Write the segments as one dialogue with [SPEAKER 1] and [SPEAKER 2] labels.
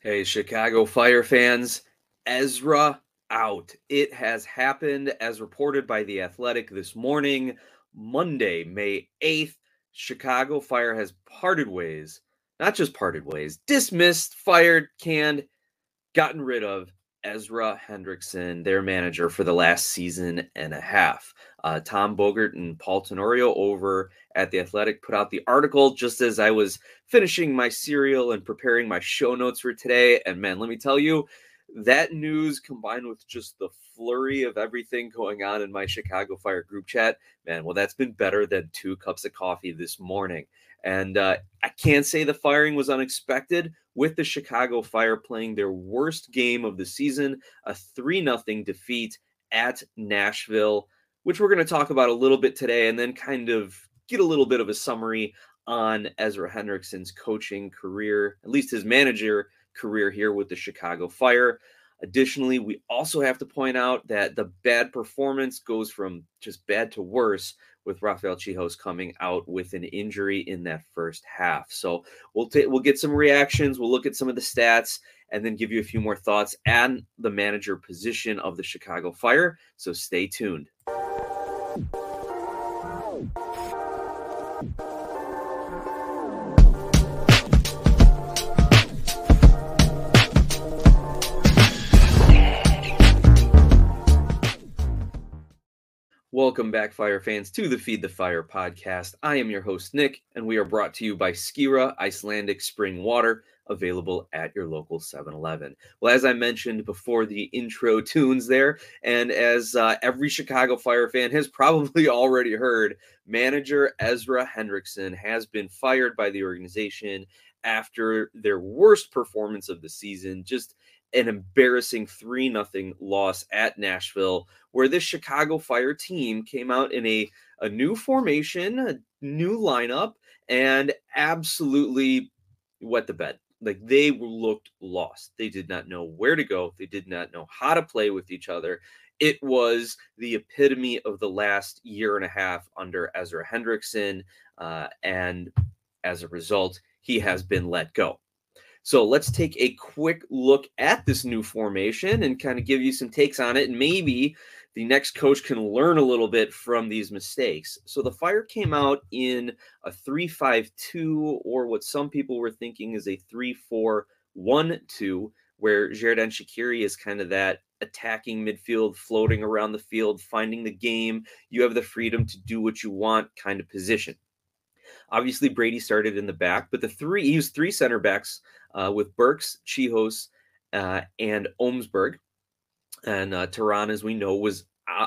[SPEAKER 1] Hey, Chicago Fire fans, Ezra out. It has happened as reported by The Athletic this morning, Monday, May 8th. Chicago Fire has parted ways, not just parted ways, dismissed, fired, canned, gotten rid of Ezra Hendrickson, their manager for the last season and a half. Uh, Tom Bogert and Paul Tenorio over at The Athletic put out the article just as I was finishing my cereal and preparing my show notes for today. And man, let me tell you, that news combined with just the flurry of everything going on in my Chicago Fire group chat, man, well, that's been better than two cups of coffee this morning. And uh, I can't say the firing was unexpected with the Chicago Fire playing their worst game of the season, a 3 0 defeat at Nashville, which we're going to talk about a little bit today and then kind of get a little bit of a summary on Ezra Hendrickson's coaching career, at least his manager career here with the Chicago Fire. Additionally, we also have to point out that the bad performance goes from just bad to worse with Rafael Czichos coming out with an injury in that first half. So we'll t- we'll get some reactions, we'll look at some of the stats, and then give you a few more thoughts on the manager position of the Chicago Fire. So stay tuned. Welcome back, Fire fans, to the Feed the Fire podcast. I am your host, Nick, and we are brought to you by Skira Icelandic Spring Water, available at your local 7 Eleven. Well, as I mentioned before the intro tunes there, and as uh, every Chicago Fire fan has probably already heard, manager Ezra Hendrickson has been fired by the organization after their worst performance of the season. Just an embarrassing 3 nothing loss at Nashville where this Chicago Fire team came out in a a new formation, a new lineup and absolutely wet the bed. Like they looked lost. They did not know where to go. They did not know how to play with each other. It was the epitome of the last year and a half under Ezra Hendrickson. Uh, and as a result, he has been let go. So let's take a quick look at this new formation and kind of give you some takes on it. And maybe the next coach can learn a little bit from these mistakes. So the Fire came out in a 3 5 2, or what some people were thinking is a 3 4 1 2, where Xherdan Shaqiri is kind of that attacking midfield, floating around the field, finding the game. You have the freedom to do what you want kind of position. Obviously, Brady started in the back, but the three, he used three center backs uh, with Burks, Czichos, uh, and Omsberg. And uh, Terán, as we know, was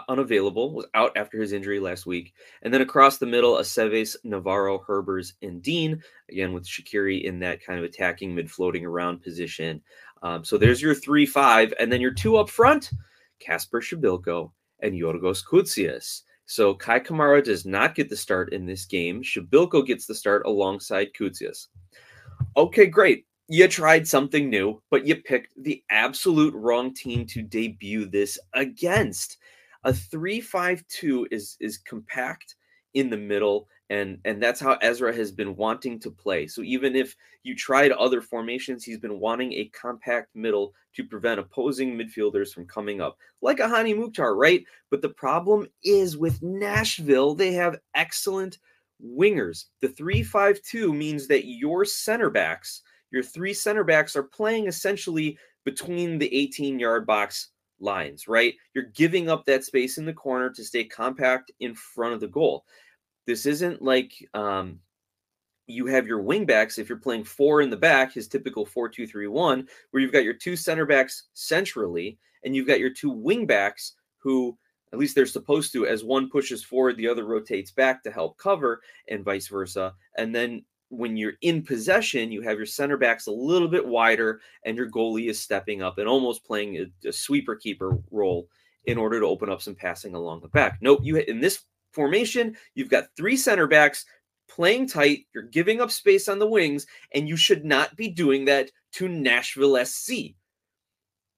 [SPEAKER 1] unavailable, was out after his injury last week. And then across the middle, Aceves, Navarro, Herbers, and Dean, again with Shaqiri in that kind of attacking mid floating around position. Um, so there's your 3 5. And then your two up front, Kacper Przybyłko and Yorgos Koutsias. So Kei Kamara does not get the start in this game. Przybyłko gets the start alongside Koutsias. Okay, great. You tried something new, but you picked the absolute wrong team to debut this against. A 3-5-2 is is compact in the middle and and that's how Ezra has been wanting to play. So even if you tried other formations, he's been wanting a compact middle to prevent opposing midfielders from coming up, like a Mukhtar, right? But the problem is with Nashville, they have excellent wingers. The 3-5-2 means that your center backs, your three center backs are playing essentially between the 18-yard box lines, right? You're giving up that space in the corner to stay compact in front of the goal. This isn't like um, you have your wing backs, if you're playing four in the back, his typical four-two-three-one, where you've got your two center backs centrally, and you've got your two wing backs who, at least they're supposed to, as one pushes forward, the other rotates back to help cover, and vice versa. And then when you're in possession, you have your center backs a little bit wider, and your goalie is stepping up and almost playing a, a sweeper keeper role in order to open up some passing along the back. Nope, you in this formation, you've got three center backs playing tight. You're giving up space on the wings, and you should not be doing that to Nashville SC.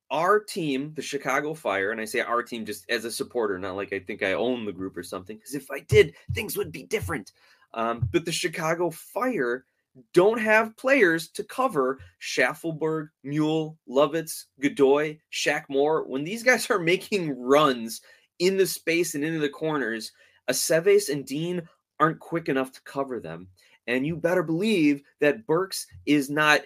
[SPEAKER 1] Our team, the Chicago Fire, and I say our team just as a supporter, not like I think I own the group or something, because if I did, things would be different. Um, but the Chicago Fire don't have players to cover Shaffelburg, Muyl, Lovitz, Godoy, Shaq Moore. When these guys are making runs in the space and into the corners, Aceves and Dean aren't quick enough to cover them. And you better believe that Burks is not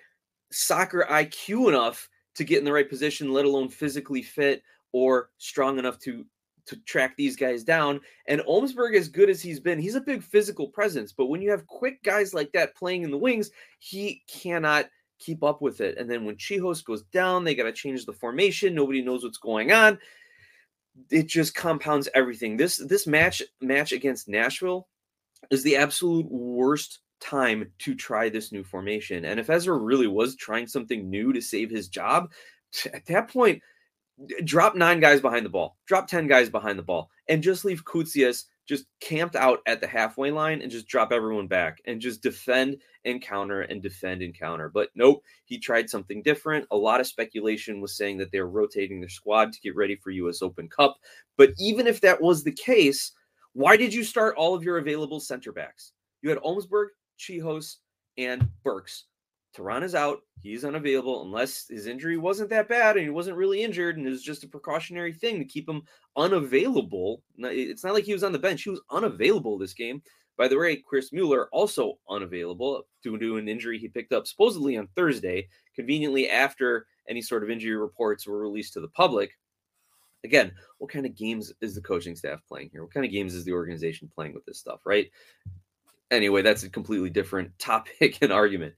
[SPEAKER 1] soccer IQ enough to get in the right position, let alone physically fit or strong enough to to track these guys down. And Omsberg, as good as he's been, he's a big physical presence. But when you have quick guys like that playing in the wings, he cannot keep up with it. And then when Czichos goes down, they got to change the formation. Nobody knows what's going on. It just compounds everything. This this match match against Nashville is the absolute worst time to try this new formation. And if Ezra really was trying something new to save his job, at that point, drop nine guys behind the ball, drop 10 guys behind the ball, and just leave Koutsias just camped out at the halfway line and just drop everyone back and just defend and counter and defend and counter. But nope, he tried something different. A lot of speculation was saying that they're rotating their squad to get ready for US Open Cup. But even if that was the case, why did you start all of your available center backs? You had Omsberg, Czichos, and Burks. Terán is out. He's unavailable unless his injury wasn't that bad and he wasn't really injured and it was just a precautionary thing to keep him unavailable. It's not like he was on the bench. He was unavailable this game. By the way, Chris Mueller also unavailable due to an injury he picked up supposedly on Thursday, conveniently after any sort of injury reports were released to the public. Again, what kind of games is the coaching staff playing here? What kind of games is the organization playing with this stuff, right? Anyway, that's a completely different topic and argument.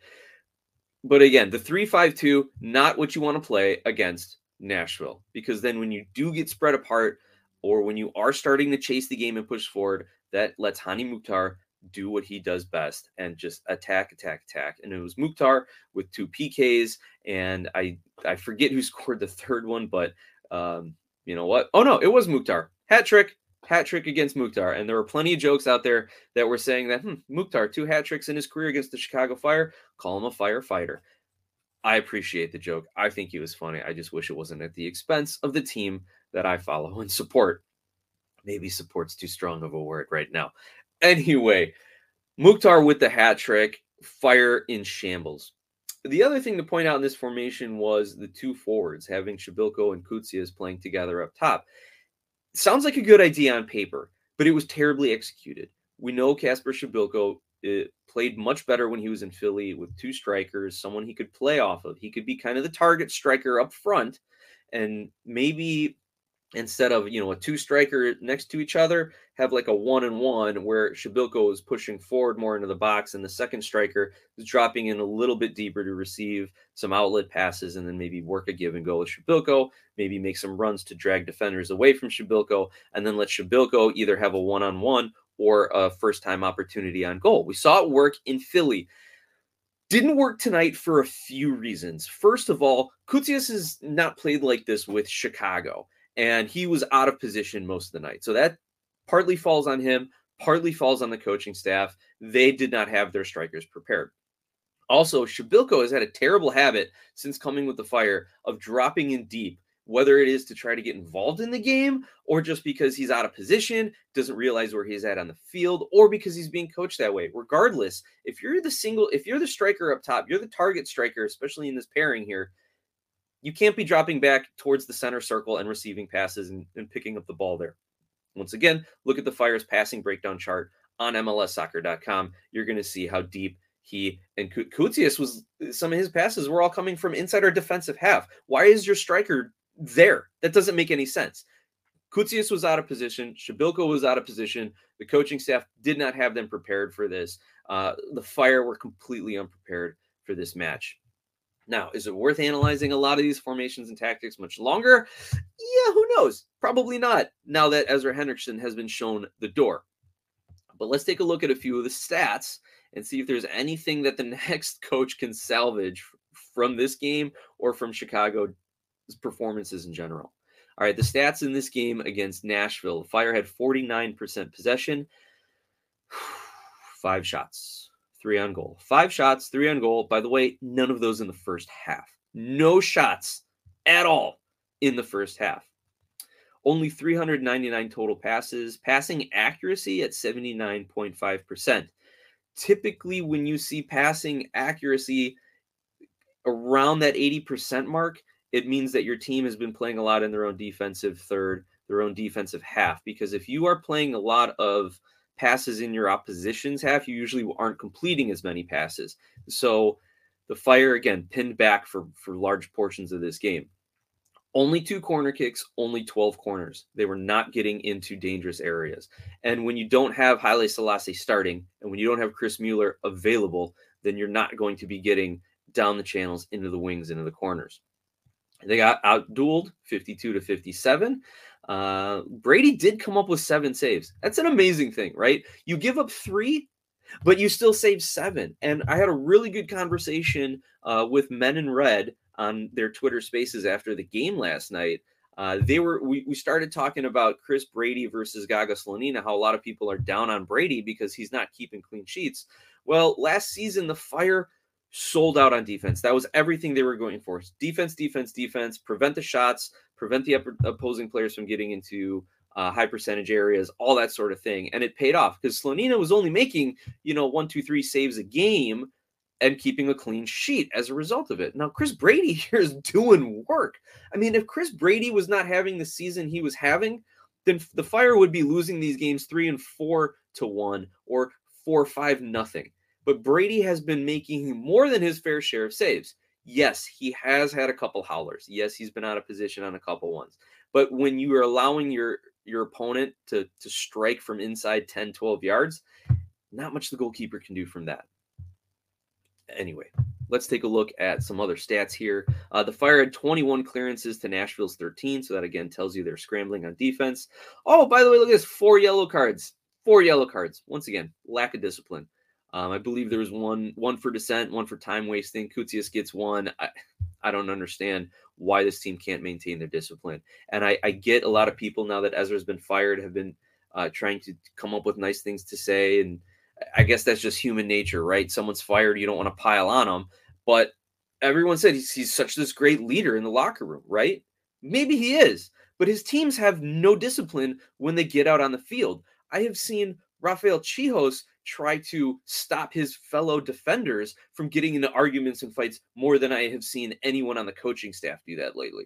[SPEAKER 1] But again, the 352, not what you want to play against Nashville. Because then when you do get spread apart, or when you are starting to chase the game and push forward, that lets Hany Mukhtar do what he does best and just attack, attack, attack. And it was Mukhtar with two PKs, and I I forget who scored the third one, but um, you know what? Oh no, it was Mukhtar. Hat trick, hat trick against Mukhtar. And there were plenty of jokes out there that were saying that hmm, Mukhtar, two hat tricks in his career against the Chicago Fire, call him a firefighter. I appreciate the joke. I think he was funny. I just wish it wasn't at the expense of the team that I follow and support. Maybe support's too strong of a word right now. Anyway, Mukhtar with the hat trick, fire in shambles. The other thing to point out in this formation was the two forwards, having Przybylko and Koutsias playing together up top sounds like a good idea on paper, but it was terribly executed. We know Kacper Przybylko uh, played much better when he was in Philly with two strikers, someone he could play off of. He could be kind of the target striker up front, and maybe instead of you know a two striker next to each other have like a one and one where Przybylko is pushing forward more into the box and the second striker is dropping in a little bit deeper to receive some outlet passes and then maybe work a give and go with Przybylko maybe make some runs to drag defenders away from Przybylko and then let Przybylko either have a one on one or a first time opportunity on goal. We saw it work in Philly. Didn't work tonight for a few reasons. First of all, Koutsias has not played like this with Chicago and he was out of position most of the night. So that partly falls on him, partly falls on the coaching staff. They did not have their strikers prepared. Also, Przybylko has had a terrible habit since coming with the fire of dropping in deep, whether it is to try to get involved in the game or just because he's out of position, doesn't realize where he's at on the field, or because he's being coached that way. Regardless, if you're the single, if you're the striker up top, you're the target striker, especially in this pairing here, you can't be dropping back towards the center circle and receiving passes and, and picking up the ball there. Once again, look at the Fire's passing breakdown chart on MLSsoccer.com. You're going to see how deep he and Koutsias was. Some of his passes were all coming from inside our defensive half. Why is your striker there? That doesn't make any sense. Koutsias was out of position. Przybylko was out of position. The coaching staff did not have them prepared for this. Uh, the Fire were completely unprepared for this match. Now, is it worth analyzing a lot of these formations and tactics much longer? Yeah, who knows? Probably not, now that Ezra Hendrickson has been shown the door. But let's take a look at a few of the stats and see if there's anything that the next coach can salvage from this game or from Chicago's performances in general. All right, the stats in this game against Nashville Fire had 49% possession, five shots, three on goal. Five shots, three on goal. By the way, none of those in the first half. No shots at all in the first half. Only 399 total passes, passing accuracy at 79.5%. typically when you see passing accuracy around that 80% mark, it means that your team has been playing a lot in their own defensive third, their own defensive half. Because if you are playing a lot of passes in your opposition's half, you usually aren't completing as many passes. So the fire again pinned back for for large portions of this game. Only two corner kicks, only 12 corners. They were not getting into dangerous areas. And when you don't have Haile Selassie starting and when you don't have Chris Mueller available, then you're not going to be getting down the channels into the wings, into the corners. They got out dueled 52 to 57. Uh, Brady did come up with seven saves. That's an amazing thing, right? You give up three, but you still save seven. And I had a really good conversation uh, with Men in Red on their Twitter spaces after the game last night. Uh, they were we, we started talking about Chris Brady versus Gaga Slonina, how a lot of people are down on Brady because he's not keeping clean sheets. Well, last season the fire sold out on defense. That was everything they were going for. Defense, defense, defense, prevent the shots, prevent the opposing players from getting into uh, high percentage areas, all that sort of thing. And it paid off because Slonina was only making, you know, one, two, three saves a game and keeping a clean sheet as a result of it. Now, Chris Brady here is doing work. I mean, if Chris Brady was not having the season he was having, then the Fire would be losing these games three and four to one or four, five, nothing. But Brady has been making more than his fair share of saves. Yes, he has had a couple howlers. Yes, he's been out of position on a couple ones. But when you are allowing your your opponent to to strike from inside 10, 12 yards, not much the goalkeeper can do from that anyway, let's take a look at some other stats here. Uh, the Fire had 21 clearances to Nashville's 13, so that again tells you they're scrambling on defense. Oh, by the way, look at this four yellow cards. Four yellow cards. Once again, lack of discipline. Um, I believe there was one one for dissent, one for time wasting. Koutsias gets one. I, I don't understand why this team can't maintain their discipline. And I, I get a lot of people now that Ezra's been fired have been uh, trying to come up with nice things to say and I guess that's just human nature, right? Someone's fired, you don't want to pile on them. But everyone said he's, he's such this great leader in the locker room, right? Maybe he is, but his teams have no discipline when they get out on the field. I have seen Rafael Czichos try to stop his fellow defenders from getting into arguments and fights more than I have seen anyone on the coaching staff do that lately.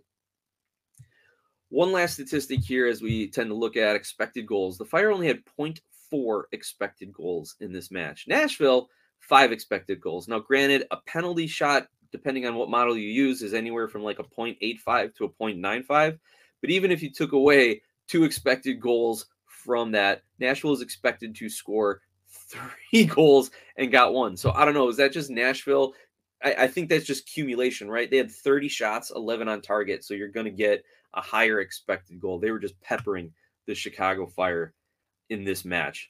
[SPEAKER 1] One last statistic here as we tend to look at expected goals. The Fire only had 0.4 expected goals in this match. Nashville, five expected goals. Now, granted, a penalty shot, depending on what model you use, is anywhere from like a 0.85 to a 0.95. But even if you took away two expected goals from that, Nashville is expected to score three goals and got one. So I don't know. Is that just Nashville? I, I think that's just accumulation, right? They had 30 shots, 11 on target. So you're going to get a higher expected goal. They were just peppering the Chicago Fire in this match.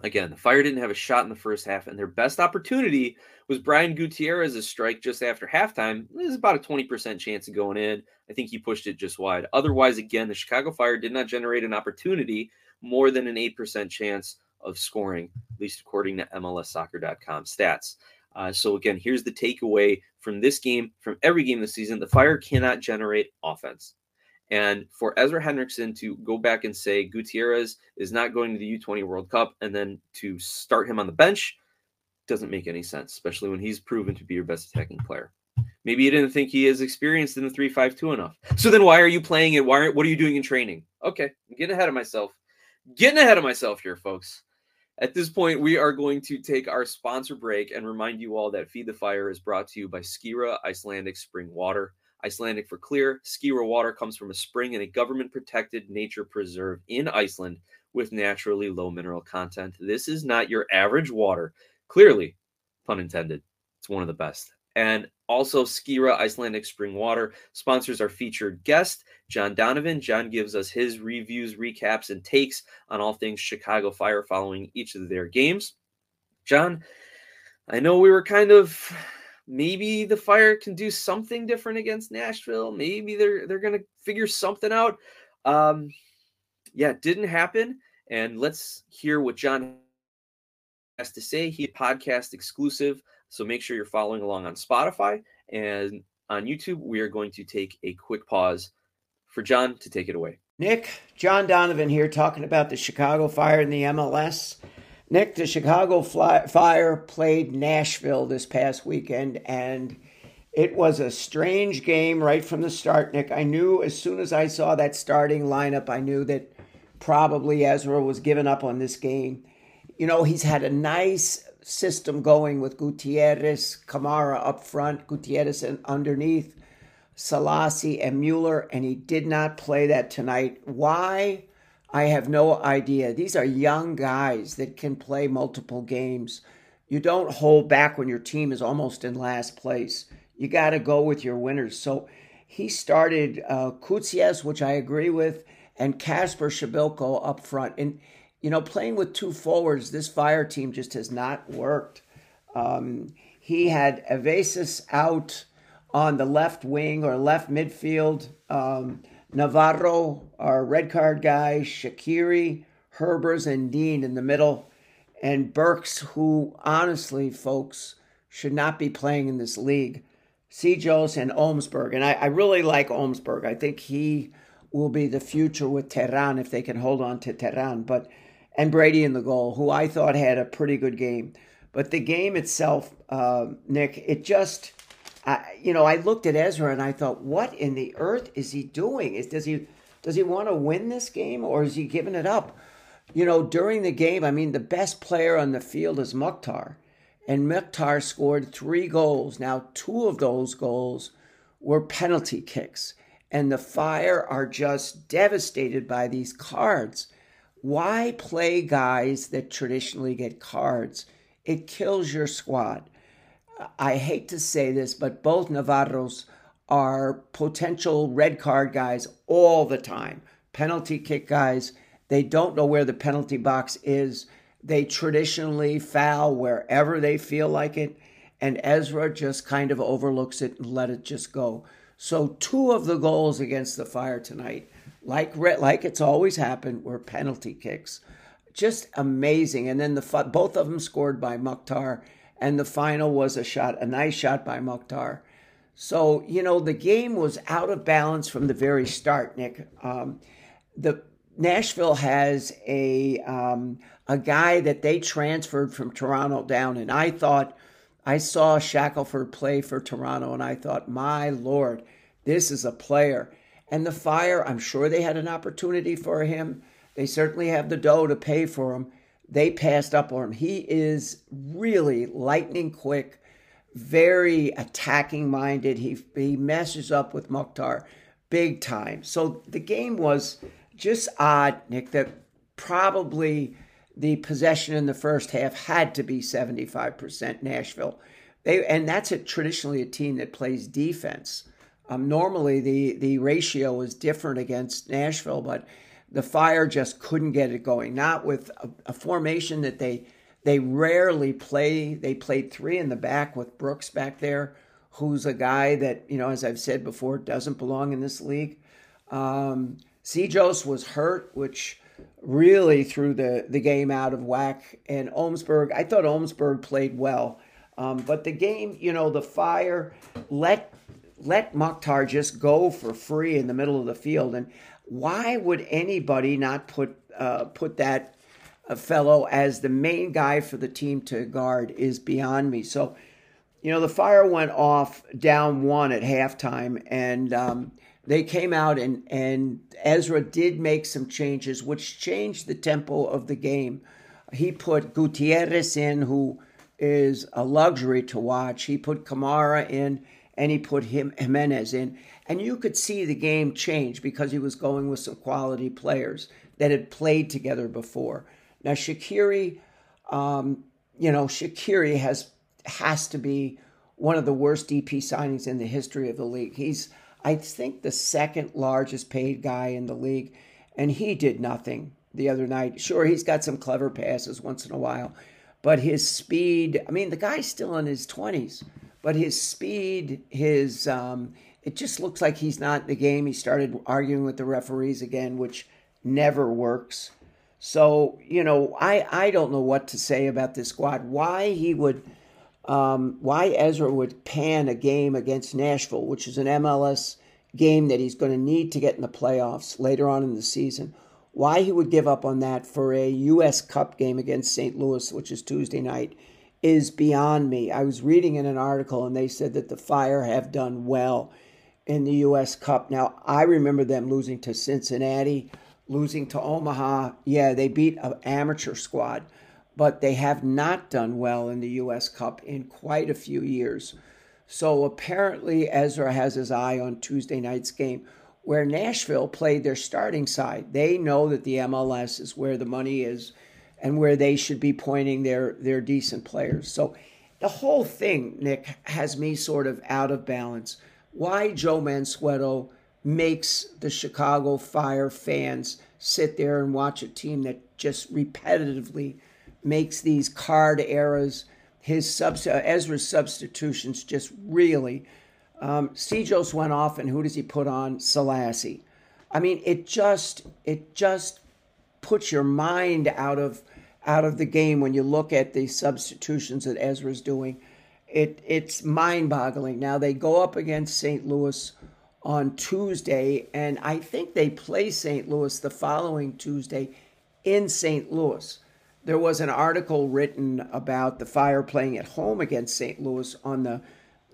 [SPEAKER 1] Again, the Fire didn't have a shot in the first half, and their best opportunity was Brian Gutierrez's strike just after halftime. There's about a 20% chance of going in. I think he pushed it just wide. Otherwise, again, the Chicago Fire did not generate an opportunity more than an 8% chance of scoring, at least according to MLSsoccer.com stats. Uh, so, again, here's the takeaway from this game, from every game this season the Fire cannot generate offense. And for Ezra Hendrickson to go back and say Gutierrez is not going to the U20 World Cup and then to start him on the bench doesn't make any sense, especially when he's proven to be your best attacking player. Maybe you didn't think he is experienced in the 352 enough. So then why are you playing it? Why are, what are you doing in training? Okay, I'm getting ahead of myself. Getting ahead of myself here, folks. At this point, we are going to take our sponsor break and remind you all that Feed the Fire is brought to you by Skira Icelandic Spring Water. Icelandic for clear. Skira water comes from a spring in a government protected nature preserve in Iceland with naturally low mineral content. This is not your average water. Clearly, pun intended. It's one of the best. And also, Skira Icelandic Spring Water sponsors our featured guest, John Donovan. John gives us his reviews, recaps, and takes on all things Chicago Fire following each of their games. John, I know we were kind of maybe the Fire can do something different against Nashville. Maybe they're they're gonna figure something out. Um, yeah, it didn't happen. And let's hear what John has to say. He podcast exclusive, so make sure you're following along on Spotify and on YouTube. We are going to take a quick pause for John to take it away.
[SPEAKER 2] Nick, John Donovan here talking about the Chicago Fire and the MLS. Nick, the Chicago Fire played Nashville this past weekend, and it was a strange game right from the start, Nick. I knew as soon as I saw that starting lineup, I knew that probably Ezra was giving up on this game. You know, he's had a nice system going with Gutierrez, Kamara up front, Gutierrez and underneath, Selassie, and Mueller, and he did not play that tonight. Why? I have no idea. These are young guys that can play multiple games. You don't hold back when your team is almost in last place. You got to go with your winners. So he started uh, Koutsias, which I agree with, and Kacper Przybylko up front. And, you know, playing with two forwards, this fire team just has not worked. Um, he had Evasis out on the left wing or left midfield. Um, Navarro, our red card guy, Shaqiri, Herbers, and Dean in the middle, and Burks, who honestly, folks, should not be playing in this league. Czichos and Omsberg. And I, I, really like Omsberg. I think he will be the future with Terán if they can hold on to Terán. But and Brady in the goal, who I thought had a pretty good game. But the game itself, uh, Nick, it just I, you know, I looked at Ezra and I thought, what in the earth is he doing? Is does he does he want to win this game or is he giving it up? You know, during the game, I mean, the best player on the field is Mukhtar, and Mukhtar scored three goals. Now, two of those goals were penalty kicks, and the Fire are just devastated by these cards. Why play guys that traditionally get cards? It kills your squad. I hate to say this, but both Navarros are potential red card guys all the time. Penalty kick guys. They don't know where the penalty box is. They traditionally foul wherever they feel like it. And Ezra just kind of overlooks it and let it just go. So, two of the goals against the Fire tonight, like, like it's always happened, were penalty kicks. Just amazing. And then the both of them scored by Mukhtar and the final was a shot, a nice shot by Mukhtar. So you know the game was out of balance from the very start, Nick. Um, the Nashville has a um, a guy that they transferred from Toronto down, and I thought I saw Shackelford play for Toronto, and I thought, my lord, this is a player. And the Fire, I'm sure they had an opportunity for him. They certainly have the dough to pay for him they passed up on him. He is really lightning quick, very attacking minded. He he messes up with Mukhtar big time. So the game was just odd, Nick. That probably the possession in the first half had to be 75% Nashville. They and that's a, traditionally a team that plays defense. Um, normally the the ratio is different against Nashville, but the Fire just couldn't get it going. Not with a, a, formation that they they rarely play. They played three in the back with Brooks back there, who's a guy that you know, as I've said before, doesn't belong in this league. Um, Czichos was hurt, which really threw the the game out of whack. And Omsberg, I thought Omsberg played well, um, but the game, you know, the Fire let let Mukhtar just go for free in the middle of the field. And why would anybody not put uh, put that uh, fellow as the main guy for the team to guard is beyond me. So, you know, the fire went off down one at halftime, and um, they came out and and Ezra did make some changes, which changed the tempo of the game. He put Gutierrez in, who is a luxury to watch. He put Kamara in, and he put him Giménez in and you could see the game change because he was going with some quality players that had played together before. Now, Shaqiri, um, you know, Shaqiri has has to be one of the worst DP signings in the history of the league. He's, I think, the second largest paid guy in the league, and he did nothing the other night. Sure, he's got some clever passes once in a while, but his speed, I mean, the guy's still in his 20s, but his speed, his um, it just looks like he's not in the game. He started arguing with the referees again, which never works. So, you know, I, I don't know what to say about this squad. Why he would, um, why Ezra would pan a game against Nashville, which is an MLS game that he's going to need to get in the playoffs later on in the season. Why he would give up on that for a U.S. Cup game against St. Louis, which is Tuesday night, is beyond me. I was reading in an article and they said that the Fire have done well in the U.S. Cup. Now, I remember them losing to Cincinnati, losing to Omaha. Yeah, they beat an amateur squad, but they have not done well in the U.S. Cup in quite a few years. So apparently, Ezra has his eye on Tuesday night's game where Nashville played their starting side. They know that the MLS is where the money is and where they should be pointing their their decent players. So the whole thing, Nick, has me sort of out of balance. Why Joe Mansueto makes the Chicago Fire fans sit there and watch a team that just repetitively makes these card errors. His subs- uh, Ezra's substitutions just really. Um, Czichos went off, and who does he put on? Selassie. I mean, it just it just puts your mind out of out of the game when you look at the substitutions that Ezra's doing. It it's mind-boggling. Now they go up against St. Louis on Tuesday, and I think they play St. Louis the following Tuesday in St. Louis. There was an article written about the Fire playing at home against St. Louis on the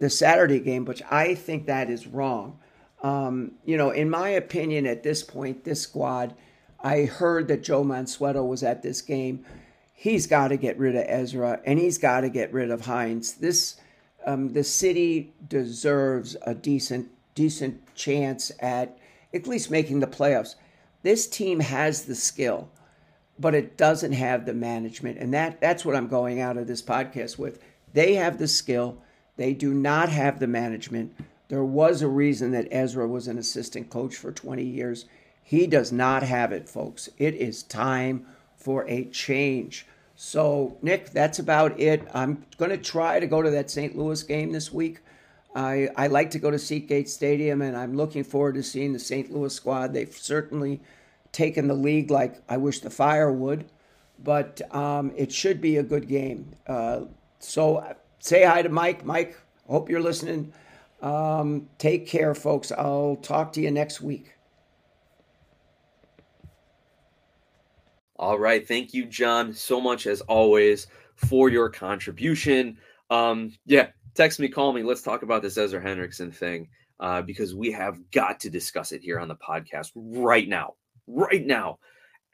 [SPEAKER 2] the Saturday game, which I think that is wrong. Um, you know, in my opinion, at this point, this squad, I heard that Joe Mansueto was at this game he's got to get rid of Ezra and he's got to get rid of Hynes. This um, the city deserves a decent decent chance at at least making the playoffs. This team has the skill, but it doesn't have the management, and that that's what I'm going out of this podcast with. They have the skill, they do not have the management. There was a reason that Ezra was an assistant coach for 20 years. He does not have it, folks. It is time for a change. So, Nick, that's about it. I'm going to try to go to that St. Louis game this week. I, I like to go to SeatGeek Stadium, and I'm looking forward to seeing the St. Louis squad. They've certainly taken the league like I wish the Fire would, but um, it should be a good game. Uh, so, say hi to Mike. Mike, hope you're listening. Um, take care, folks. I'll talk to you next week.
[SPEAKER 1] All right. Thank you, John, so much as always for your contribution. Um, yeah, text me, call me. Let's talk about this Ezra Hendrickson thing uh, because we have got to discuss it here on the podcast right now. Right now.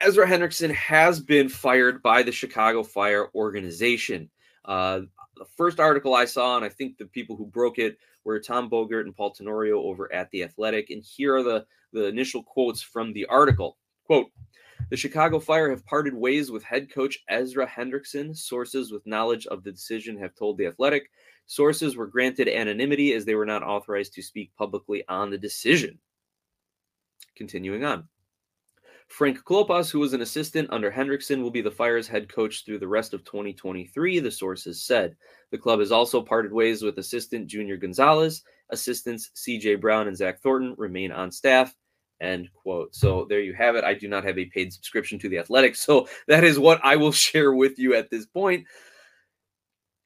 [SPEAKER 1] Ezra Hendrickson has been fired by the Chicago Fire organization. Uh, the first article I saw, and I think the people who broke it were Tom Bogert and Paul Tenorio over at The Athletic. And here are the, the initial quotes from the article. Quote, the Chicago Fire have parted ways with head coach Ezra Hendrickson. Sources with knowledge of the decision have told The Athletic. Sources were granted anonymity as they were not authorized to speak publicly on the decision. Continuing on. Frank Klopas, who was an assistant under Hendrickson, will be the Fire's head coach through the rest of 2023, the sources said. The club has also parted ways with assistant Junior Gonzalez. Assistants CJ Brown and Zach Thornton remain on staff. End quote. So there you have it. I do not have a paid subscription to the Athletic, so that is what I will share with you at this point.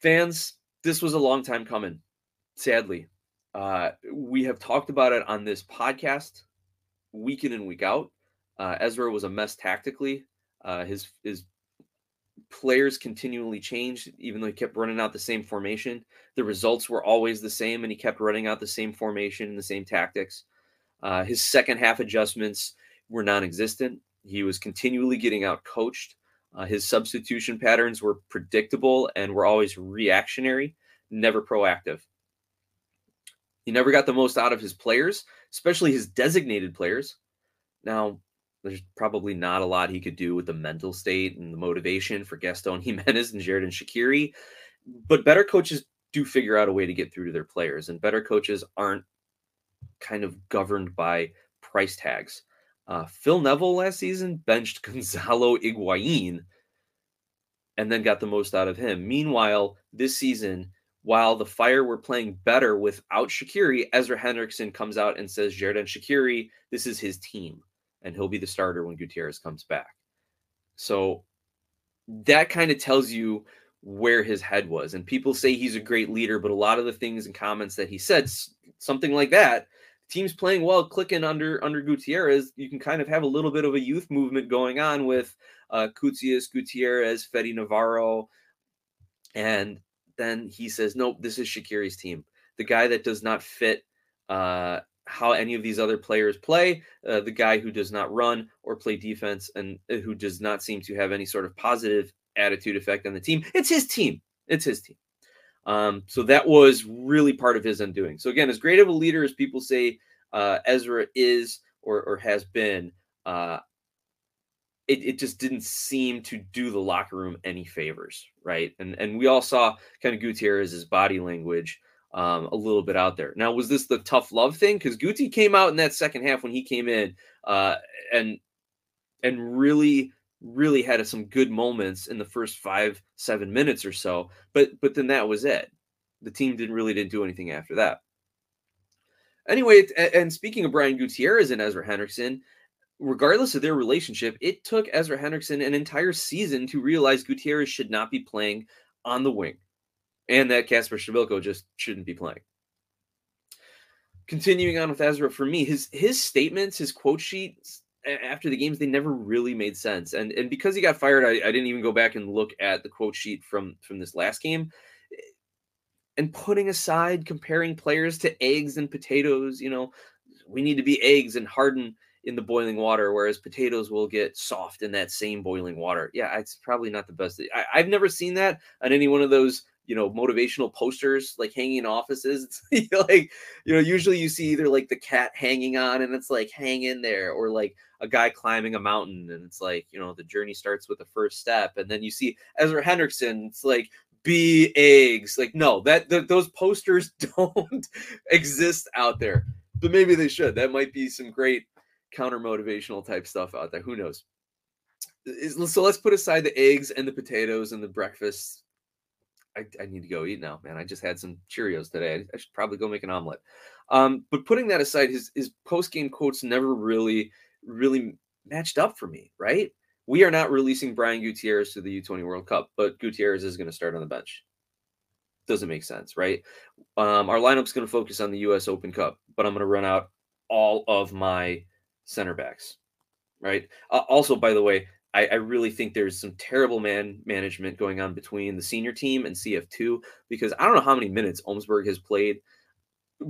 [SPEAKER 1] Fans, this was a long time coming. Sadly, uh, we have talked about it on this podcast week in and week out. Uh, Ezra was a mess tactically. Uh, his his players continually changed, even though he kept running out the same formation. The results were always the same, and he kept running out the same formation and the same tactics. Uh, his second half adjustments were non existent. He was continually getting out coached. Uh, his substitution patterns were predictable and were always reactionary, never proactive. He never got the most out of his players, especially his designated players. Now, there's probably not a lot he could do with the mental state and the motivation for Gaston Giménez and Jared and Shaqiri, but better coaches do figure out a way to get through to their players, and better coaches aren't kind of governed by price tags. Uh, Phil Neville last season benched Gonzalo Higuain and then got the most out of him. Meanwhile, this season, while the Fire were playing better without Shaqiri, Ezra Hendrickson comes out and says, Xherdan Shaqiri, this is his team, and he'll be the starter when Gutierrez comes back. So that kind of tells you where his head was. And people say he's a great leader, but a lot of the things and comments that he said, something like that, teams playing well, clicking under under Gutierrez, you can kind of have a little bit of a youth movement going on with uh, Gutierrez, Fede Navarro, and then he says, "Nope, this is Shaqiri's team. The guy that does not fit uh, how any of these other players play, uh, the guy who does not run or play defense, and uh, who does not seem to have any sort of positive attitude effect on the team. It's his team. It's his team." Um, so that was really part of his undoing. So again, as great of a leader as people say uh, Ezra is or, or has been, uh, it, it just didn't seem to do the locker room any favors, right? And and we all saw kind of Gutierrez's body language um, a little bit out there. Now, was this the tough love thing? Because Guti came out in that second half when he came in uh, and and really really had some good moments in the first five seven minutes or so but but then that was it. The team didn't really didn't do anything after that. Anyway and speaking of brian gutierrez and ezra hendrickson regardless of their relationship it took ezra hendrickson an entire season to realize gutierrez should not be playing on the wing and that Kacper Przybylko just shouldn't be playing. Continuing on with ezra for me his his statements his quote sheets after the games they never really made sense. And and because he got fired I, I, didn't even go back and look at the quote sheet from from this last game. And putting aside comparing players to eggs and potatoes you know we need to be eggs and harden in the boiling water whereas potatoes will get soft in that same boiling water. Yeah it's probably not the best. I, i've never seen that on any one of those you know motivational posters like hanging in offices. Like you know usually you see either like the cat hanging on and it's like hang in there or like a guy climbing a mountain and it's like you know the journey starts with the first step and then you see ezra hendrickson it's like be eggs like no that those posters don't exist out there but maybe they should that might be some great counter motivational type stuff out there who knows so let's put aside the eggs and the potatoes and the breakfast I, I, need to go eat now, man. I just had some Cheerios today. I, I should probably go make an omelet. Um, but putting that aside, his his post game quotes never really really matched up for me. Right? We are not releasing Brian Gutierrez to the U20 World Cup, but Gutierrez is going to start on the bench. Doesn't make sense, right? Um, our lineup's going to focus on the U.S. Open Cup, but I'm going to run out all of my center backs. Right. Uh, also, by the way, I, I, really think there's some terrible man management going on between the senior team and CF2 because I don't know how many minutes Omsberg has played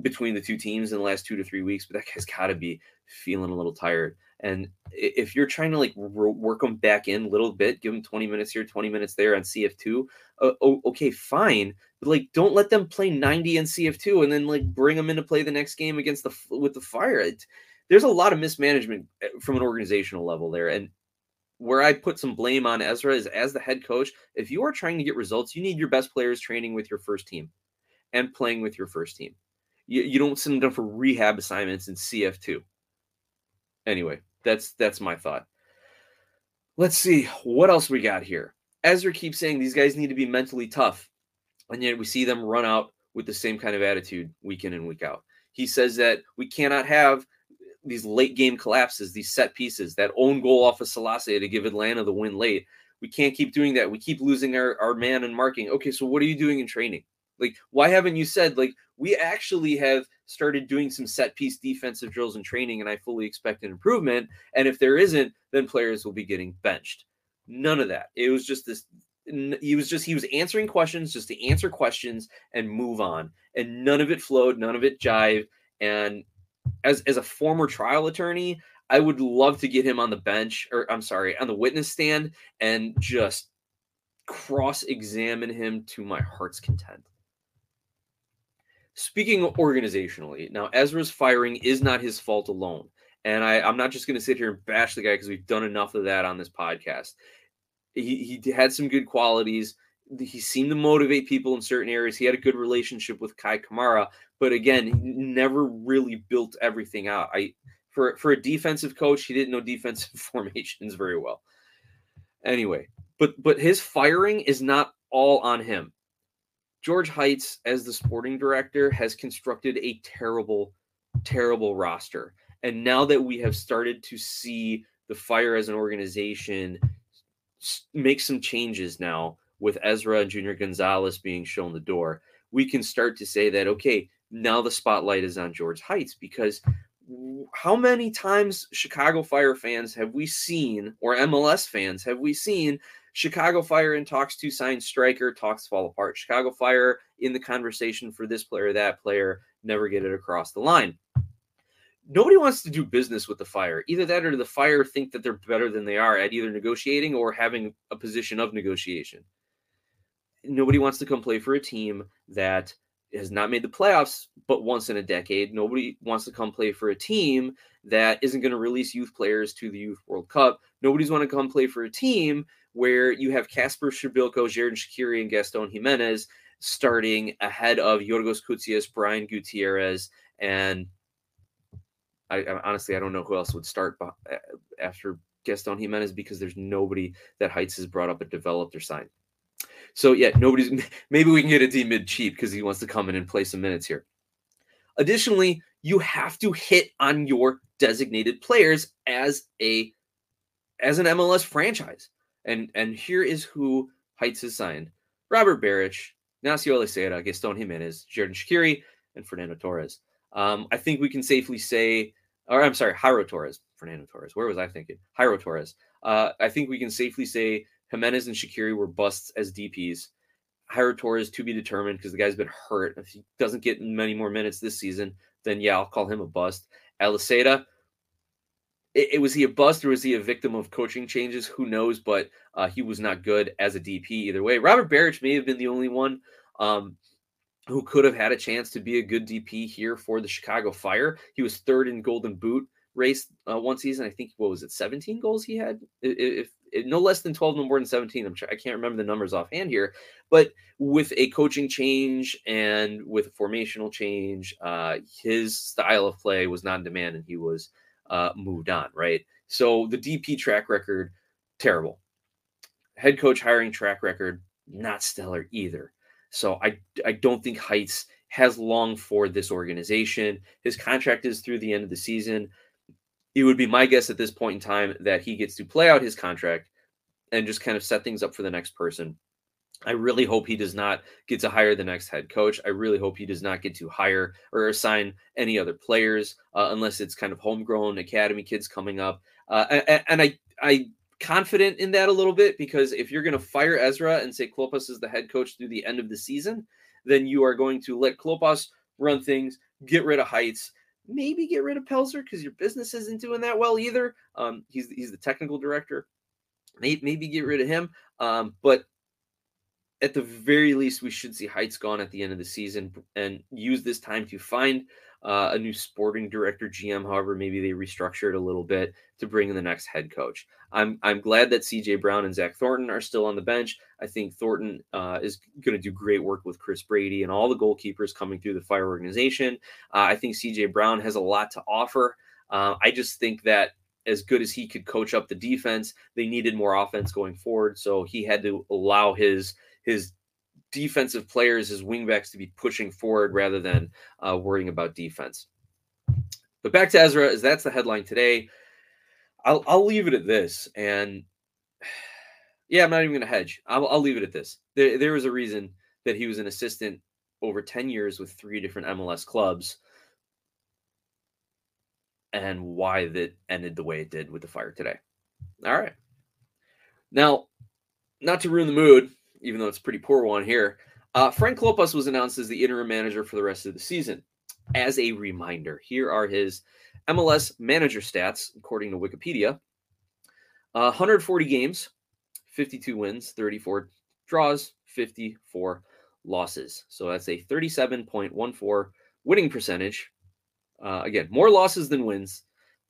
[SPEAKER 1] between the two teams in the last two to three weeks, but that guy's got to be feeling a little tired. And if you're trying to like work them back in a little bit, give them 20 minutes here, 20 minutes there on CF2, uh, okay, fine. But like, don't let them play 90 in CF2 and then like bring them in to play the next game against the with the Fire. It, there's a lot of mismanagement eh, from an organizational level there, and where I put some blame on Ezra is as the head coach, if you are trying to get results, you need your best players training with your first team and playing with your first team. You, you don't send them down for rehab assignments in CF2. Anyway, that's that's my thought. Let's see what else we got here. Ezra keeps saying these guys need to be mentally tough, and yet we see them run out with the same kind of attitude week in and week out. He says that we cannot have these late game collapses, these set pieces, that own goal off of Selassie to give Atlanta the win late. We can't keep doing that. We keep losing our, our man and marking. Okay, so what are you doing in training? Like, why haven't you said, like, we actually have started doing some set piece defensive drills and training, and I fully expect an improvement. And if there isn't, then players will be getting benched. None of that. It was just this. He was just he was answering questions just to answer questions and move on, and none of it flowed, none of it jived, and as as a former trial attorney, I would love to get him on the bench or I'm sorry, on the witness stand and just cross examine him to my heart's content. Speaking organizationally, now Ezra's firing is not his fault alone. And I, I'm not just going to sit here and bash the guy because we've done enough of that on this podcast. He, he had some good qualities. He seemed to motivate people in certain areas. He had a good relationship with Kei Kamara, but again, he never really built everything out. I for for a defensive coach, he didn't know defensive formations very well. Anyway, but but his firing is not all on him. George Heitz, as the sporting director, has constructed a terrible, terrible roster. And now that we have started to see the fire as an organization make some changes now with Ezra and Junior Gonzalez being shown the door, we can start to say that, okay, now the spotlight is on George Heitz because how many times Chicago Fire fans have we seen, or MLS fans have we seen, Chicago Fire in talks to sign striker, talks fall apart. Chicago Fire in the conversation for this player, that player, never get it across the line. Nobody wants to do business with the Fire. Either that or the Fire think that they're better than they are at either negotiating or having a position of negotiation. Nobody wants to come play for a team that has not made the playoffs but once in a decade. Nobody wants to come play for a team that isn't going to release youth players to the Youth World Cup. Nobody's want to come play for a team where you have Kacper Przybylko, Xherdan Shaqiri, and Gaston Giménez starting ahead of Yorgos Koutsias, Brian Gutierrez, and I, I, honestly I don't know who else would start after Gaston Giménez because there's nobody that Heitz has brought up and developed or signed. So yeah, nobody's. Maybe we can get a D mid cheap because he wants to come in and play some minutes here. Additionally, you have to hit on your designated players as a as an MLS franchise. And and here is who Heitz has signed: Robert Beric, Nacio Aliseda, Gaston Giménez, Xherdan Shaqiri, and Fernando Torres. Um, I think we can safely say, or I'm sorry, Jairo Torres, Fernando Torres. Where was I thinking? Jairo Torres. Uh, I think we can safely say Giménez and Shaqiri were busts as DPs. Jairo Torres to be determined because the guy's been hurt. If he doesn't get many more minutes this season, then yeah, I'll call him a bust. Aliseda, it, it, was he a bust or was he a victim of coaching changes? Who knows? But uh, he was not good as a DP either way. Robert Beric may have been the only one um, who could have had a chance to be a good DP here for the Chicago Fire. He was third in Golden Boot race uh, one season. I think what was it, 17 goals he had, if, if no less than 12, no more than 17. I'm sure I can't remember the numbers offhand here, but with a coaching change and with a formational change, uh, his style of play was not in demand, and he was uh, moved on. Right. So the DP track record terrible. Head coach hiring track record not stellar either. So I I don't think Heitz has long for this organization. His contract is through the end of the season it would be my guess at this point in time that he gets to play out his contract and just kind of set things up for the next person. I really hope he does not get to hire the next head coach. I really hope he does not get to hire or assign any other players uh, unless it's kind of homegrown academy kids coming up. Uh, and, and I I confident in that a little bit because if you're going to fire Ezra and say Klopas is the head coach through the end of the season, then you are going to let Klopas run things, get rid of Heitz, maybe get rid of Pelzer because your business isn't doing that well either. Um, he's he's the technical director. Maybe, get rid of him. Um, but at the very least, we should see Heitz gone at the end of the season and use this time to find uh, a new sporting director, GM. However, maybe they restructured a little bit to bring in the next head coach. I'm I'm glad that CJ Brown and Zach Thornton are still on the bench. I think Thornton uh, is going to do great work with Chris Brady and all the goalkeepers coming through the Fire organization. Uh, I think CJ Brown has a lot to offer. Uh, I just think that as good as he could coach up the defense, they needed more offense going forward. So he had to allow his his defensive players, his wingbacks, to be pushing forward rather than uh, worrying about defense. But back to Ezra, as that's the headline today. I'll I'll leave it at this, and yeah, I'm not even going to hedge. I'll, I'll leave it at this. There there was a reason that he was an assistant over 10 years with three different MLS clubs and why that ended the way it did with the fire today. All right. Now, not to ruin the mood, even though it's a pretty poor one here, uh, Frank Klopas was announced as the interim manager for the rest of the season. As a reminder, here are his MLS manager stats, according to Wikipedia uh, 140 games, 52 wins, 34 draws, 54 losses. So that's a 37.14 winning percentage. Uh, again, more losses than wins,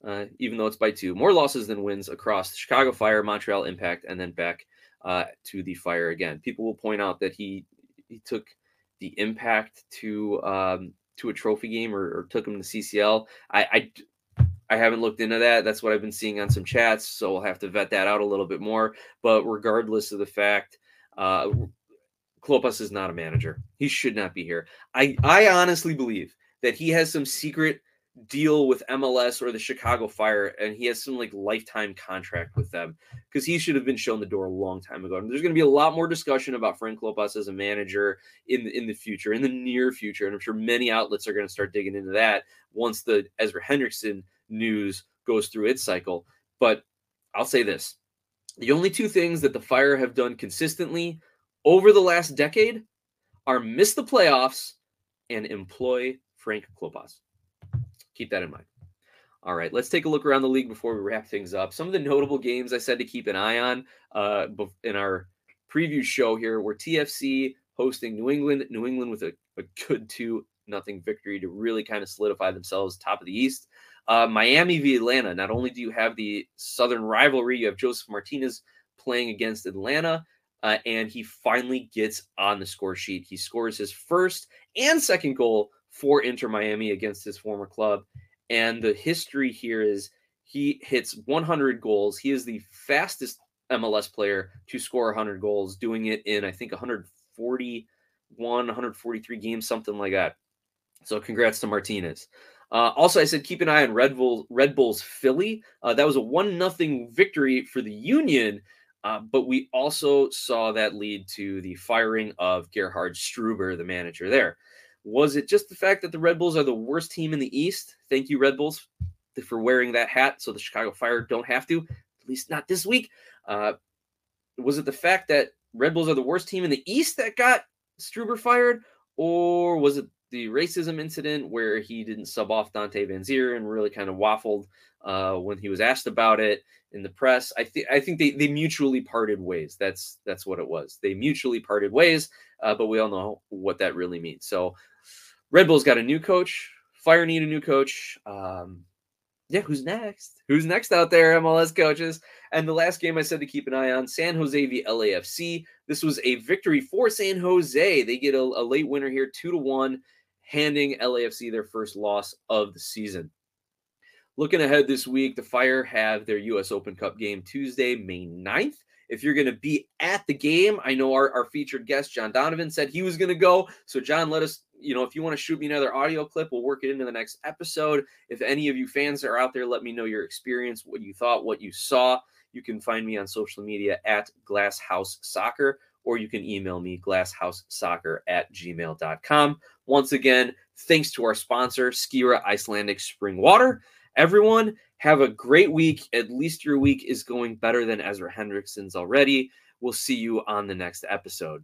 [SPEAKER 1] uh, even though it's by two. More losses than wins across the Chicago Fire, Montreal Impact, and then back uh, to the Fire again. People will point out that he he took the Impact to um, to a trophy game or, or took him to CCL. I, I I haven't looked into that. That's what I've been seeing on some chats, so we'll have to vet that out a little bit more. But regardless of the fact, uh, Klopas is not a manager. He should not be here. I I honestly believe that he has some secret deal with MLS or the Chicago Fire, and he has some like lifetime contract with them because he should have been shown the door a long time ago. And there's going to be a lot more discussion about Frank Klopas as a manager in the, in the future, in the near future, and I'm sure many outlets are going to start digging into that once the Ezra Hendrickson news goes through its cycle. But I'll say this: the only two things that the Fire have done consistently over the last decade are miss the playoffs and employ Frank Klopas. Keep that in mind. All right, let's take a look around the league before we wrap things up. Some of the notable games I said to keep an eye on uh, in our preview show here were TFC hosting New England, New England with a, a good 2 nothing victory to really kind of solidify themselves top of the East. Uh, Miami v Atlanta. Not only do you have the Southern rivalry, you have Josef Martinez playing against Atlanta, uh, and he finally gets on the score sheet. He scores his first and second goal for Inter Miami against his former club. And the history here is he hits 100 goals. He is the fastest MLS player to score 100 goals, doing it in, I think, 141, 143 games, something like that. So congrats to Martinez. Uh, also, I said keep an eye on Red Bull, Red Bulls Philly. Uh, that was a one nothing victory for the Union, uh, but we also saw that lead to the firing of Gerhard Struber, the manager there. Was it just the fact that the Red Bulls are the worst team in the East? Thank you, Red Bulls, for wearing that hat so the Chicago Fire don't have to, at least not this week. Uh, was it the fact that Red Bulls are the worst team in the East that got Struber fired? Or was it the racism incident where he didn't sub off Dante Vanzeir and really kind of waffled uh, when he was asked about it in the press. I think I think they, they mutually parted ways. That's that's what it was. They mutually parted ways, uh, but we all know what that really means. So Red Bull's got a new coach. Fire need a new coach. Um, yeah, who's next? Who's next out there, MLS coaches? And the last game I said to keep an eye on San Jose v LAFC. This was a victory for San Jose. They get a, a late winner here, two to one, handing LAFC their first loss of the season. Looking ahead this week, the Fire have their U.S. Open Cup game Tuesday, May 9th. If you're going to be at the game, I know our, our featured guest, John Donovan, said he was going to go. So, John, let us, you know, if you want to shoot me another audio clip, we'll work it into the next episode. If any of you fans are out there, let me know your experience, what you thought, what you saw. You can find me on social media at Glasshouse Soccer, or you can email me glasshouseSoccer at gmail.com. Once again, thanks to our sponsor, Skira Icelandic Spring Water. Everyone, have a great week. At least your week is going better than Ezra Hendrickson's already. We'll see you on the next episode.